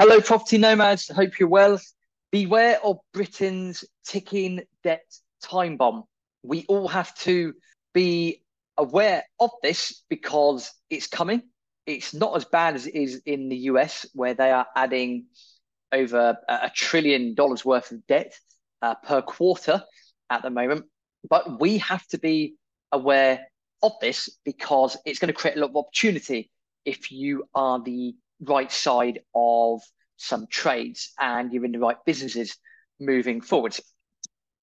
Hello, property nomads. Hope you're well. Beware of Britain's ticking debt time bomb. We all have to be aware of this because it's coming. It's not as bad as it is in the US, where they are adding over a trillion dollars worth of debt uh, per quarter at the moment. But we have to be aware of this because it's going to create a lot of opportunity if you are the right side of some trades and you're in the right businesses moving forwards.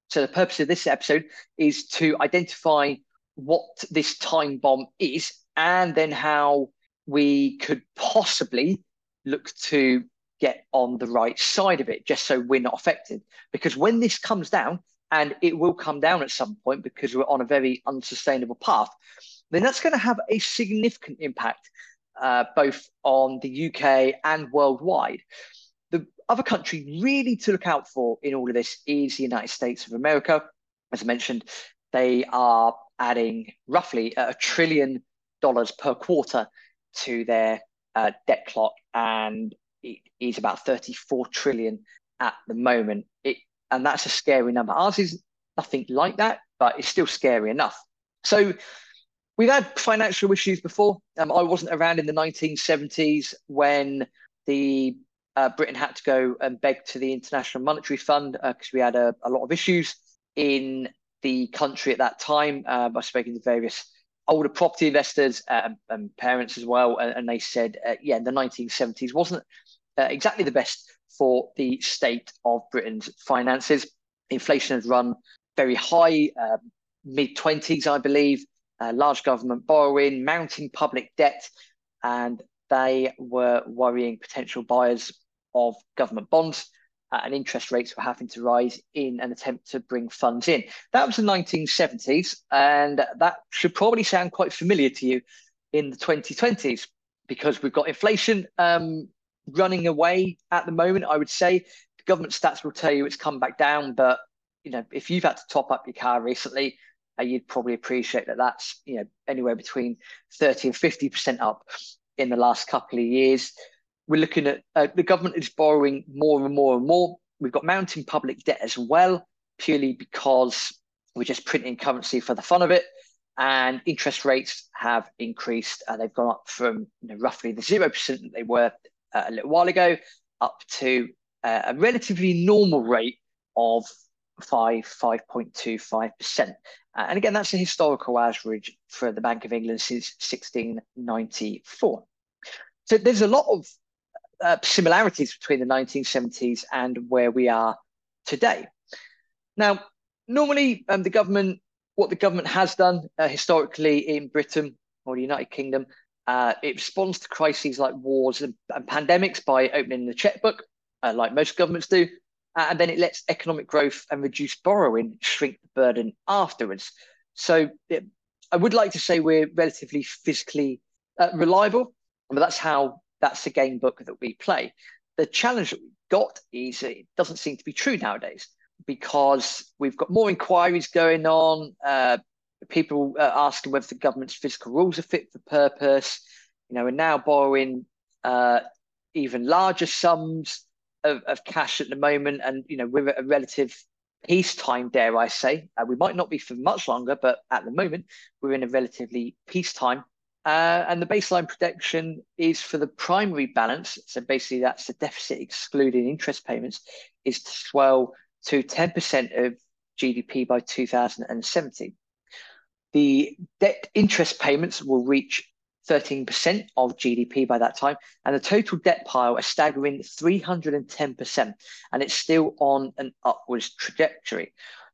So the purpose of this episode is to identify what this time bomb is and then how we could possibly look to get on the right side of it just so we're not affected because when this comes down and it will come down at some point because we're on a very unsustainable path then that's going to have a significant impact uh, both on the UK and worldwide. The other country really to look out for in all of this is the United States of America. As I mentioned, they are adding roughly a trillion dollars per quarter to their uh, debt clock, and it is about 34 trillion at the moment. It and that's a scary number. Ours is nothing like that, but it's still scary enough. So We've had financial issues before. Um, I wasn't around in the 1970s when the uh, Britain had to go and beg to the International Monetary Fund because uh, we had a, a, lot of issues in the country at that time. Uh, by speaking to various older property investors uh, and parents as well, and, and they said, uh, yeah, the 1970s wasn't uh, exactly the best for the state of Britain's finances. Inflation has run very high, mid 20s, I believe uh, large government borrowing, mounting public debt, and they were worrying potential buyers of government bonds. Uh, and interest rates were having to rise in an attempt to bring funds in. That was the 1970s, and that should probably sound quite familiar to you in the 2020s because we've got inflation um, running away at the moment. I would say the government stats will tell you it's come back down, but you know if you've had to top up your car recently, uh, you'd probably appreciate that that's you know anywhere between 30 and 50 percent up in the last couple of years. We're looking at uh, the government is borrowing more and more and more. We've got mounting public debt as well, purely because we're just printing currency for the fun of it. And interest rates have increased. Uh, they've gone up from you know, roughly the zero percent that they were uh, a little while ago up to uh, a relatively normal rate of 5.25%. And again, that's a historical average for the Bank of England since 1694. So there's a lot of uh, similarities between the 1970s and where we are today. Now, normally um, the government, what the government has done uh, historically in Britain or the United Kingdom, uh, it responds to crises like wars and, and pandemics by opening the checkbook, uh, like most governments do, uh, and then it lets economic growth and reduced borrowing shrink the burden afterwards. So it, I would like to say we're relatively fiscally uh, reliable, but that's how that's the game book that we play. The challenge that we've got is it doesn't seem to be true nowadays because we've got more inquiries going on. Uh, people uh, asking whether the government's fiscal rules are fit for purpose. You know, we're now borrowing uh, even larger sums of, of cash at the moment, and you know we're at a relative peacetime, dare I say. Uh, we might not be for much longer, but at the moment we're in a relatively peacetime. Uh, and the baseline protection is for the primary balance. So basically, that's the deficit excluding interest payments, is to swell to 10% of GDP by 2017. The debt interest payments will reach 13% of GDP by that time, and the total debt pile a staggering 310%, and it's still on an upwards trajectory.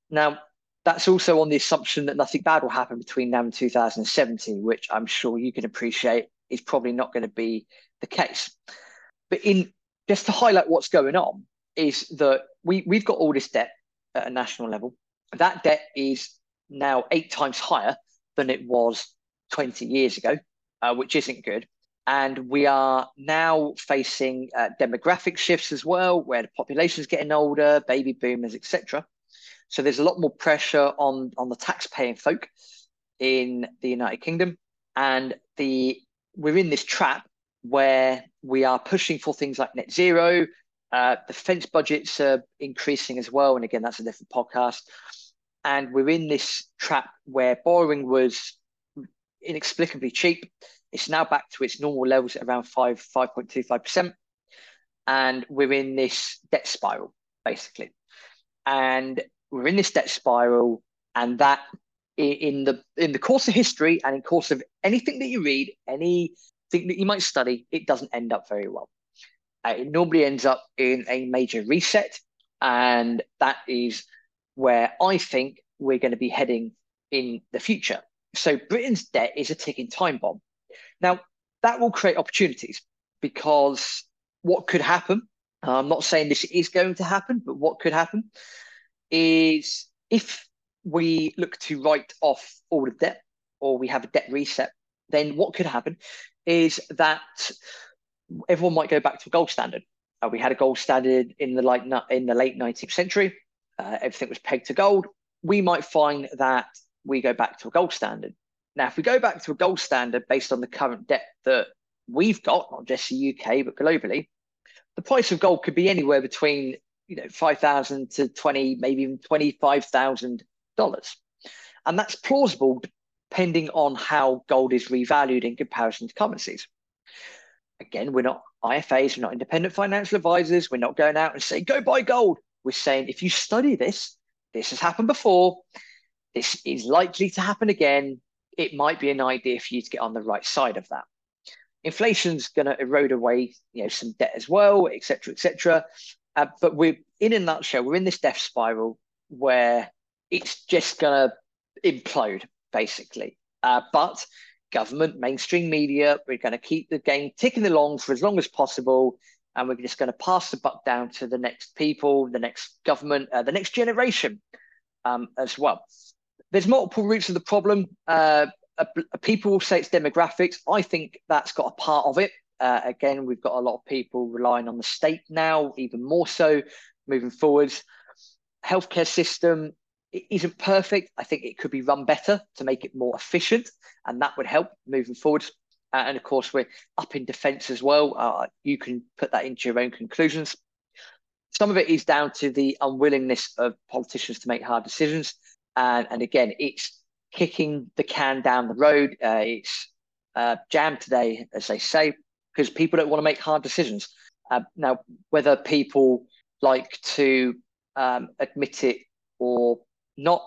Now, that's also on the assumption that nothing bad will happen between now and 2070, which I'm sure you can appreciate is probably not going to be the case. But in just to highlight what's going on is that we, we've got all this debt at a national level. That debt is now eight times higher than it was 20 years ago uh, which isn't good. And we are now facing uh, demographic shifts as well, where the population is getting older, baby boomers, etc. So there's a lot more pressure on on the tax-paying folk in the United Kingdom, and the we're in this trap where we are pushing for things like net zero. Uh, defense budgets are increasing as well. And again, that's a different podcast. And we're in this trap where borrowing was inexplicably cheap. It's now back to its normal levels at around 5, 5.25%. And we're in this debt spiral, basically. And we're in this debt spiral, and that in the in the course of history and in course of anything that you read, anything that you might study, it doesn't end up very well. Uh, it normally ends up in a major reset, and that is where I think we're going to be heading in the future. So Britain's debt is a ticking time bomb. Now, that will create opportunities because what could happen, I'm not saying this is going to happen, but what could happen is if we look to write off all the debt or we have a debt reset, then what could happen is that everyone might go back to a gold standard. Uh, we had a gold standard in the in the late 19th century. Uh, everything was pegged to gold. We might find that we go back to a gold standard. Now, if we go back to a gold standard based on the current debt that we've got, not just the UK, but globally, the price of gold could be anywhere between you know five thousand to twenty, maybe even twenty five thousand dollars, and that's plausible depending on how gold is revalued in comparison to currencies. Again, we're not IFAs, we're not independent financial advisors. We're not going out and saying go buy gold. We're saying if you study this, this has happened before. This is likely to happen again. It might be an idea for you to get on the right side of that. Inflation's going to erode away, you know, some debt as well, etc., etc. Uh, but we're in a nutshell, we're in this death spiral where it's just going to implode, basically. Uh, but government, mainstream media, we're going to keep the game ticking along for as long as possible. And we're just going to pass the buck down to the next people, the next government, uh, the next generation um, as well. There's multiple roots of the problem. Uh, people will say it's demographics. I think that's got a part of it. Uh, again, we've got a lot of people relying on the state now, even more so moving forwards. Healthcare system it isn't perfect. I think it could be run better to make it more efficient, and that would help moving forward. Uh, and of course, we're up in defence as well. Uh, you can put that into your own conclusions. Some of it is down to the unwillingness of politicians to make hard decisions, and and again, it's kicking the can down the road. Uh, it's uh, jammed today, as they say, because people don't want to make hard decisions. Uh, now, whether people like to um, admit it or not.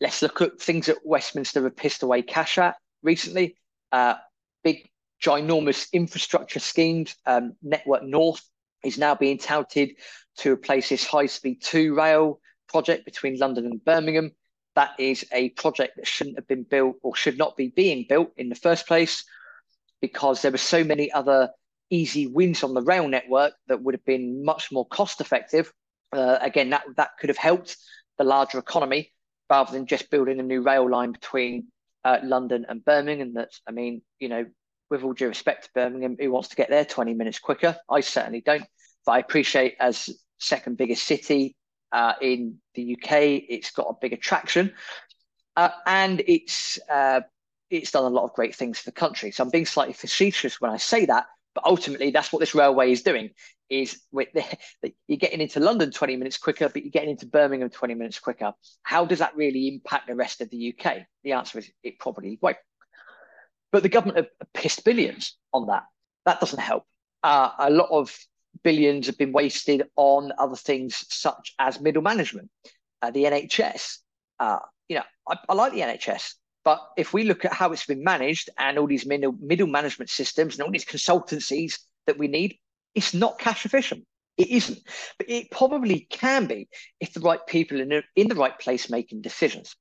Let's look at things that Westminster have pissed away cash at recently. Uh, big, ginormous infrastructure schemes. Um, Network North is now being touted to replace this high speed two rail project between London and Birmingham. That is a project that shouldn't have been built or should not be being built in the first place because there were so many other easy wins on the rail network that would have been much more cost effective. Uh, again, that, that could have helped the larger economy rather than just building a new rail line between uh, London and Birmingham. That's, I mean, you know, with all due respect to Birmingham, who wants to get there 20 minutes quicker? I certainly don't. But I appreciate as second biggest city uh, in the UK, it's got a big attraction. Uh, and it's uh, it's done a lot of great things for the country. So I'm being slightly facetious when I say that, but ultimately that's what this railway is doing is with the, you're getting into London 20 minutes quicker, but you're getting into Birmingham 20 minutes quicker. How does that really impact the rest of the UK? The answer is it probably won't. But the government have pissed billions on that. That doesn't help. Uh, a lot of billions have been wasted on other things such as middle management, uh, the NHS. Uh, you know, I, I like the NHS. But if we look at how it's been managed and all these middle, middle management systems and all these consultancies that we need, it's not cash efficient. It isn't, but it probably can be if the right people are in, in the right place making decisions.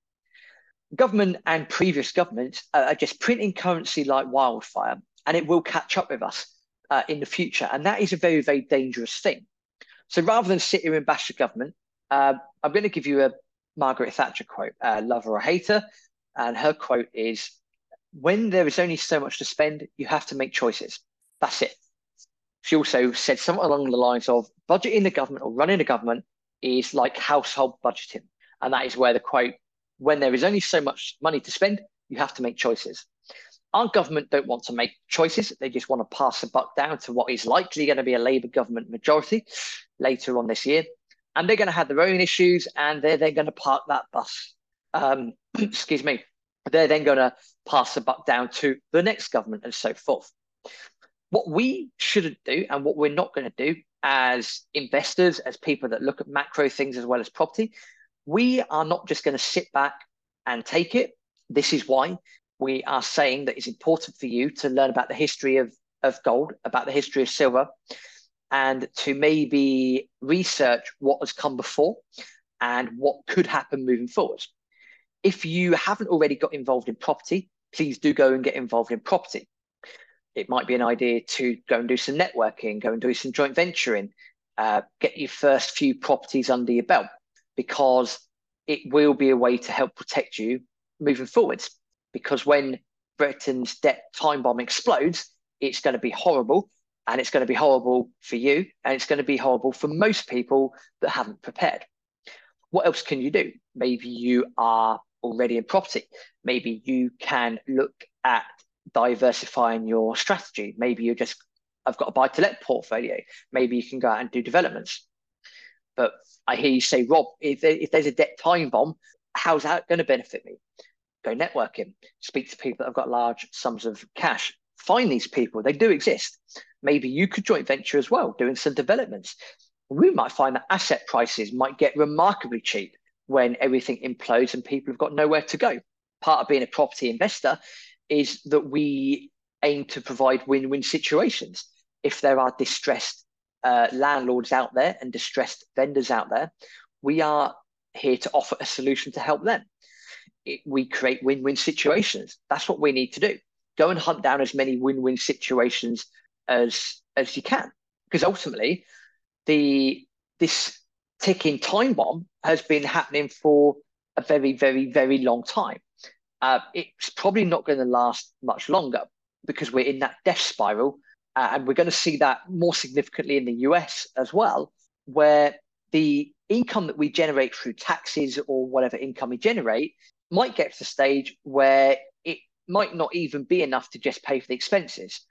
Government and previous governments are just printing currency like wildfire, and it will catch up with us uh, in the future. And that is a very, very dangerous thing. So rather than sit here and bash the government, uh, I'm going to give you a Margaret Thatcher quote, uh, lover or hater. And her quote is When there is only so much to spend, you have to make choices. That's it. She also said something along the lines of budgeting the government or running the government is like household budgeting. And that is where the quote, when there is only so much money to spend, you have to make choices. Our government don't want to make choices. They just want to pass the buck down to what is likely going to be a Labour government majority later on this year. And they're going to have their own issues and they're then going to park that bus. Um, excuse me. They're then going to pass the buck down to the next government and so forth. What we shouldn't do and what we're not going to do as investors, as people that look at macro things as well as property, we are not just going to sit back and take it. This is why we are saying that it's important for you to learn about the history of, of gold, about the history of silver, and to maybe research what has come before and what could happen moving forward. If you haven't already got involved in property, please do go and get involved in property. It might be an idea to go and do some networking, go and do some joint venturing, uh, get your first few properties under your belt, because it will be a way to help protect you moving forwards because when Britain's debt time bomb explodes, it's going to be horrible. And it's going to be horrible for you. And it's going to be horrible for most people that haven't prepared. What else can you do? Maybe you are already in property. Maybe you can look at diversifying your strategy. Maybe you just, I've got a buy to let portfolio. Maybe you can go out and do developments. But I hear you say, Rob, if, if there's a debt time bomb, how's that going to benefit me? Go networking, speak to people that have got large sums of cash. Find these people, they do exist. Maybe you could joint venture as well, doing some developments. We might find that asset prices might get remarkably cheap when everything implodes and people have got nowhere to go. Part of being a property investor is that we aim to provide win win situations. If there are distressed uh, landlords out there and distressed vendors out there, we are here to offer a solution to help them it, we create win-win situations. That's what we need to do. Go and hunt down as many win-win situations as as you can, because ultimately, the this ticking time bomb has been happening for a very, very, very long time. Uh, it's probably not going to last much longer because we're in that death spiral, uh, and we're going to see that more significantly in the US as well, where the income that we generate through taxes or whatever income we generate might get to the stage where it might not even be enough to just pay for the expenses.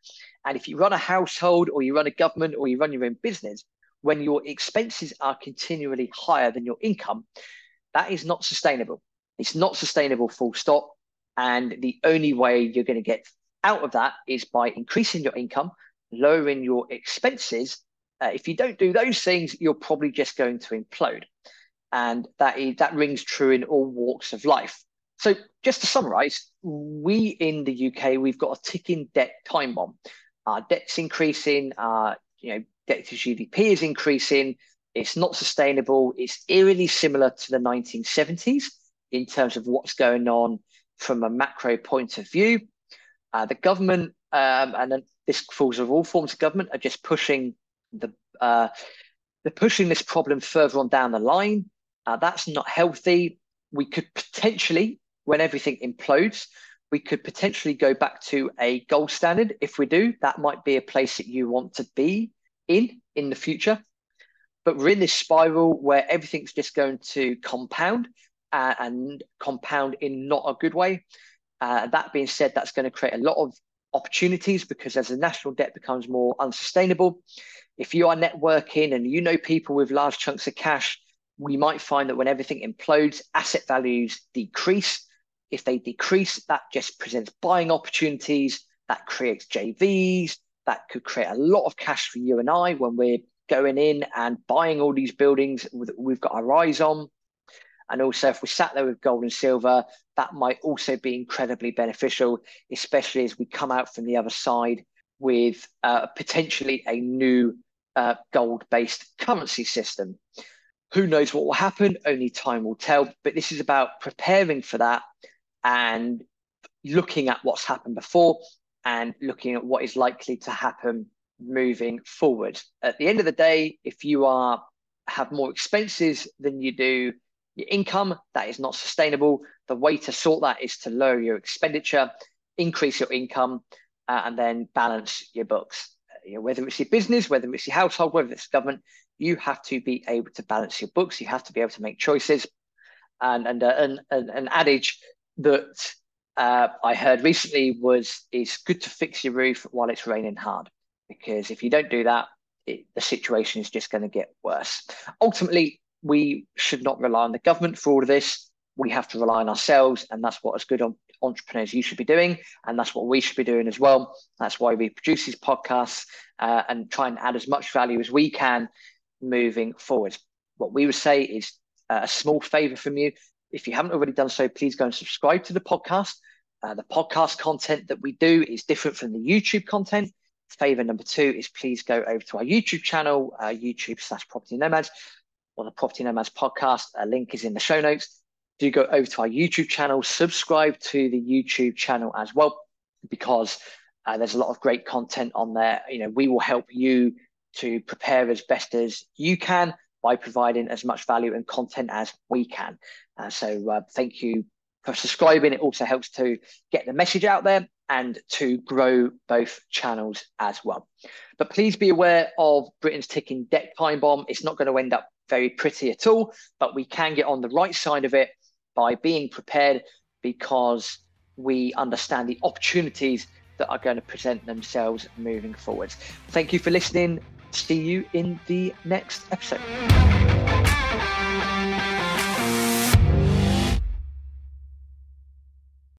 And if you run a household or you run a government or you run your own business, when your expenses are continually higher than your income, that is not sustainable. It's not sustainable, full stop. And the only way you're going to get out of that is by increasing your income, lowering your expenses. Uh, if you don't do those things, you're probably just going to implode. And that is, that rings true in all walks of life. So just to summarize, we in the UK, we've got a ticking debt time bomb. Our debt's increasing, our you know, debt to GDP is increasing. It's not sustainable. It's eerily similar to the 1970s in terms of what's going on from a macro point of view. Uh, the government, um, and this falls of all forms of government, are just pushing the uh, they're pushing this problem further on down the line. Uh, that's not healthy. We could potentially when everything implodes, we could potentially go back to a gold standard. If we do, that might be a place that you want to be in in the future. But we're in this spiral where everything's just going to compound uh, and compound in not a good way. Uh, that being said, that's going to create a lot of opportunities because as the national debt becomes more unsustainable, if you are networking and you know people with large chunks of cash, we might find that when everything implodes, asset values decrease if they decrease, that just presents buying opportunities, that creates JVs, that could create a lot of cash for you and I when we're going in and buying all these buildings we've got our eyes on. And also, if we sat there with gold and silver, that might also be incredibly beneficial, especially as we come out from the other side with uh, potentially a new uh, gold based currency system. Who knows what will happen? Only time will tell. But this is about preparing for that and looking at what's happened before and looking at what is likely to happen moving forward. At the end of the day, if you are have more expenses than you do your income, that is not sustainable. The way to sort that is to lower your expenditure, increase your income, uh, and then balance your books. You know, whether it's your business, whether it's your household, whether it's government, you have to be able to balance your books. You have to be able to make choices. And and uh, an, an adage that uh, I heard recently was it's good to fix your roof while it's raining hard because if you don't do that, it, the situation is just going to get worse. Ultimately, we should not rely on the government for all of this. We have to rely on ourselves, and that's what as good entrepreneurs you should be doing, and that's what we should be doing as well. That's why we produce these podcasts uh, and try and add as much value as we can moving forward. What we would say is uh, a small favor from you. If you haven't already done so, please go and subscribe to the podcast. Uh, the podcast content that we do is different from the YouTube content. Favor number two is please go over to our YouTube channel, uh, YouTube slash Property Nomads, or the Property Nomads podcast. A link is in the show notes. Do go over to our YouTube channel, subscribe to the YouTube channel as well, because uh, there's a lot of great content on there. You know, we will help you to prepare as best as you can by providing as much value and content as we can. Uh, so uh, thank you for subscribing. It also helps to get the message out there and to grow both channels as well. But please be aware of Britain's ticking debt time bomb. It's not going to end up very pretty at all, but we can get on the right side of it by being prepared because we understand the opportunities that are going to present themselves moving forwards. Thank you for listening. See you in the next episode.